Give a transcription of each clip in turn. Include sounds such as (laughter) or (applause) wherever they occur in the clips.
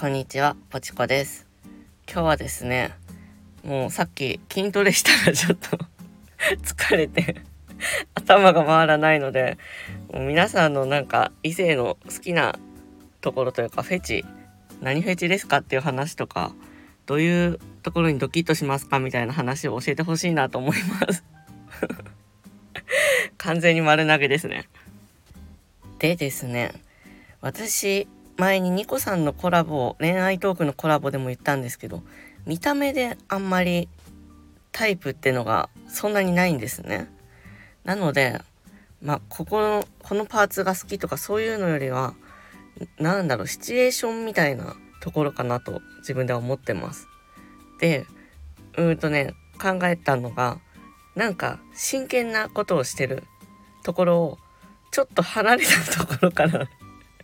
こんにちは、ポチコです。今日はですね、もうさっき筋トレしたらちょっと (laughs) 疲れて頭が回らないので、もう皆さんのなんか異性の好きなところというかフェチ、何フェチですかっていう話とか、どういうところにドキッとしますかみたいな話を教えてほしいなと思います (laughs) 完全に丸投げですね。でですね、私、前にニコさんのコラボを、恋愛トークのコラボでも言ったんですけど、見た目であんまりタイプってのがそんなにないんですね。なので、まあ、ここの、このパーツが好きとかそういうのよりは、なんだろう、シチュエーションみたいなところかなと自分では思ってます。で、うーんとね、考えたのが、なんか真剣なことをしてるところをちょっと離れたところから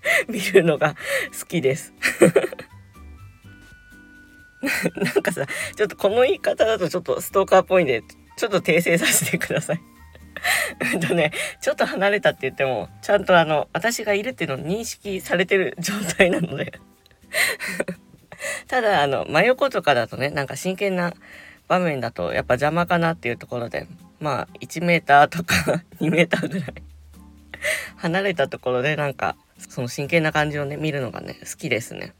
(laughs) 見るのが好きです。(laughs) なんかさ、ちょっとこの言い方だとちょっとストーカーっぽいんで、ちょっと訂正させてください。(laughs) えっとね、ちょっと離れたって言っても、ちゃんとあの、私がいるっていうのを認識されてる状態なので。ただ、あの、真横とかだとね、なんか真剣な場面だとやっぱ邪魔かなっていうところで、まあ、1メーターとか2メーターぐらい。離れたところでなんか、その真剣な感じをね、見るのがね、好きですね。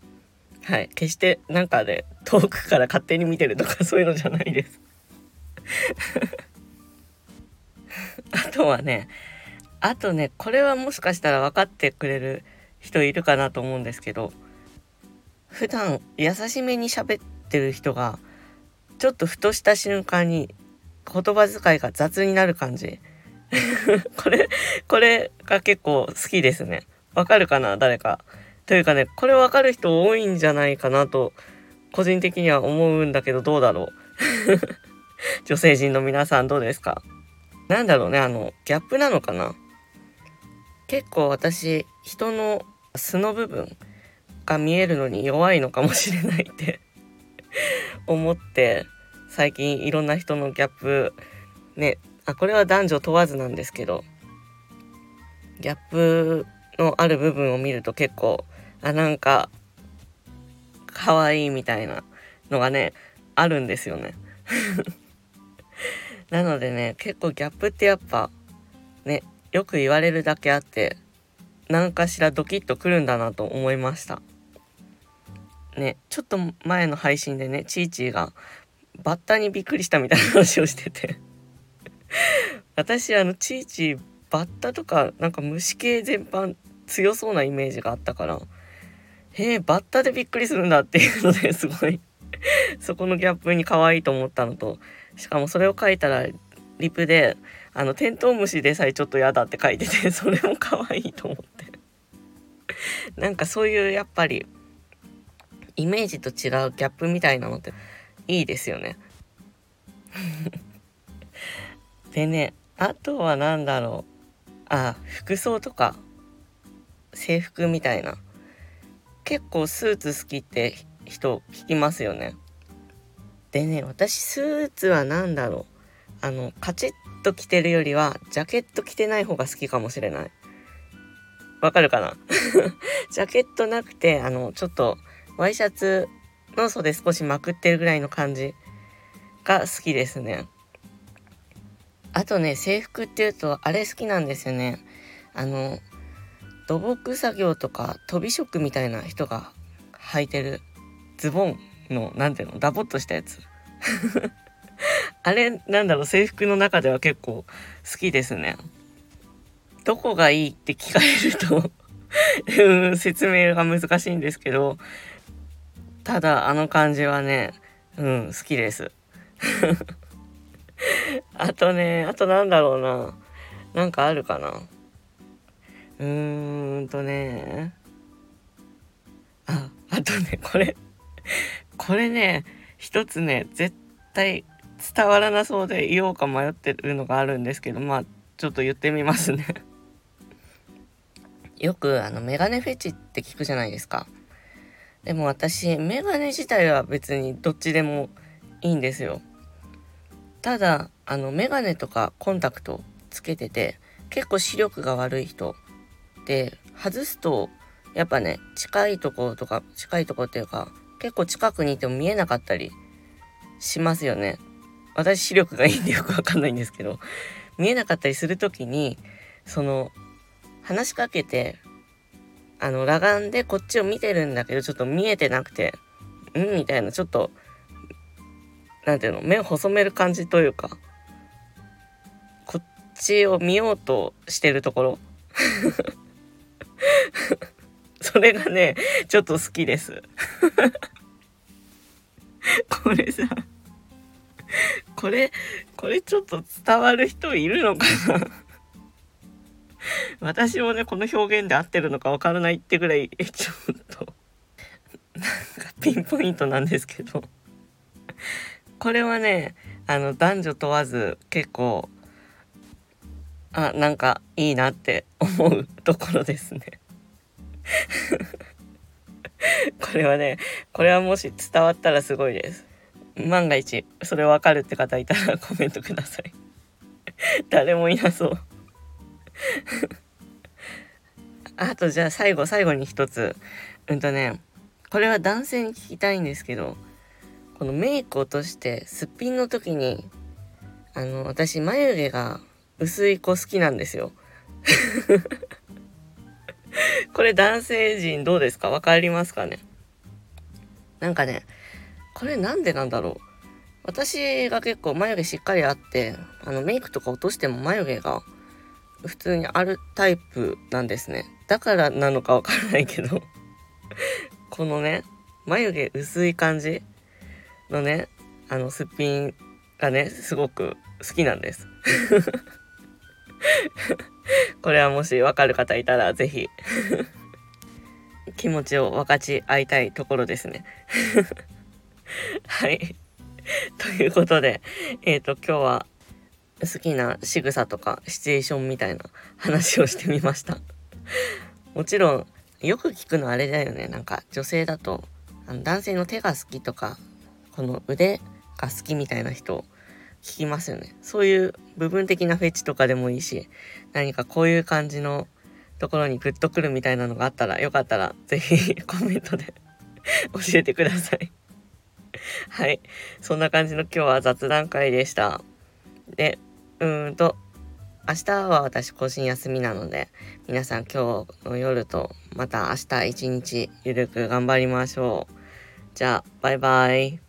はい。決してなんかで遠くから勝手に見てるとか (laughs) そういうのじゃないです (laughs) あとはね、あとね、これはもしかしたら分かってくれる人いるかなと思うんですけど、普段優しめに喋ってる人が、ちょっとふとした瞬間に言葉遣いが雑になる感じ。(laughs) これ、これが結構好きですね。わかるかな？誰か。というかね、これわかる人多いんじゃないかなと、個人的には思うんだけど、どうだろう？(laughs) 女性陣の皆さんどうですか？なんだろうね、あの、ギャップなのかな？結構私、人の素の部分が見えるのに弱いのかもしれないって (laughs) 思って、最近いろんな人のギャップ、ね、あ、これは男女問わずなんですけど、ギャップのある部分を見ると結構あなんか可愛いみたいなのがねあるんですよね。(laughs) なのでね結構ギャップってやっぱねよく言われるだけあって何かしらドキッとくるんだなと思いました。ねちょっと前の配信でねちーちーがバッタにびっくりしたみたいな話をしてて。(laughs) 私あのちーちーバッタとかなんか虫系全般強そうなイメージがあったからへえバッタでびっくりするんだっていうのですごい (laughs) そこのギャップに可愛いと思ったのとしかもそれを書いたらリプであのテントウムシでさえちょっと嫌だって書いてて (laughs) それも可愛いと思って。なんかそういうやっぱりイメージと違うギャップみたいなのっていいですよね。(laughs) でねあとは何だろう。あ服装とか制服みたいな。結構スーツ好きって人聞きますよね。でね私スーツは何だろう。あのカチッと着てるよりはジャケット着てない方が好きかもしれない。わかるかな？(laughs) ジャケットなくてあのちょっとワイシャツの袖少しまくってるぐらいの感じが好きですね。あとね制服っていうとあれ好きなんですよね。あの土木作業とか飛び職みたいな人が履いてるズボンの何ていうのダボっとしたやつ。(laughs) あれなんだろう制服の中では結構好きですね。どこがいいって聞かれると (laughs) うん、説明が難しいんですけどただあの感じはねうん好きです。(laughs) (laughs) あとねあとなんだろうな。なんかあるかな。うーんとね。ああとねこれこれね一つね絶対伝わらなそうで言おうか迷ってるのがあるんですけどまあちょっと言ってみますね。(laughs) よくあのメガネフェチって聞くじゃないですか。でも私メガネ自体は別にどっちでもいいんですよ。ただあのメガネとかコンタクトつけてて結構視力が悪い人って外すとやっぱね近いとことか近いとこっていうか結構近くにいても見えなかったりしますよね。私視力がいいんでよくわかんないんですけど見えなかったりする時にその話しかけてあの裸眼でこっちを見てるんだけどちょっと見えてなくてんみたいなちょっと何ていうの目を細める感じというかこっちを見ようとしてるところ。(laughs) それがねちょっと好きです。(laughs) これさこれこれちょっと伝わる人いるのかな？(laughs) 私もねこの表現で合ってるのかわからないってぐらいちょっとなんかピンポイントなんですけど。これはねあの男女問わず結構あなんかいいなって思うところですね。(laughs) これはねこれはもし伝わったらすごいです。万が一それわかるって方いたらコメントください。(laughs) 誰もいなそう。(laughs) あとじゃあ最後最後に一つ。うんとねこれは男性に聞きたいんですけどこのメイク落としてすっぴんの時にあの私眉毛が薄い子好きなんですよ。(laughs) これ男性陣どうですか？分かりますかね？なんかねこれなんでなんだろう？私が結構眉毛しっかりあってあのメイクとか落としても眉毛が普通にあるタイプなんですね。だからなのかわからないけど。このね眉毛薄い感じ。のねあのすっぴんがねすごく好きなんです。(laughs) これはもしわかる方いたら是非気持ちを分かち合いたいところですね。(laughs) はい。ということでえっ、ー、と今日は好きな仕草とかシチュエーションみたいな話をしてみました。もちろんよく聞くのあれだよね。なんか女性だとあの男性の手が好きとかこの腕が好きみたいな人聞きますよね。そういう部分的なフェチとかでもいいし何かこういう感じのところにグッとくるみたいなのがあったらよかったら是非コメントで (laughs) 教えてください。はい。そんな感じの今日は雑談会でした。でうーんと明日は私更新休みなので皆さん今日の夜とまた明日一日ゆるく頑張りましょう。じゃあバイバイ。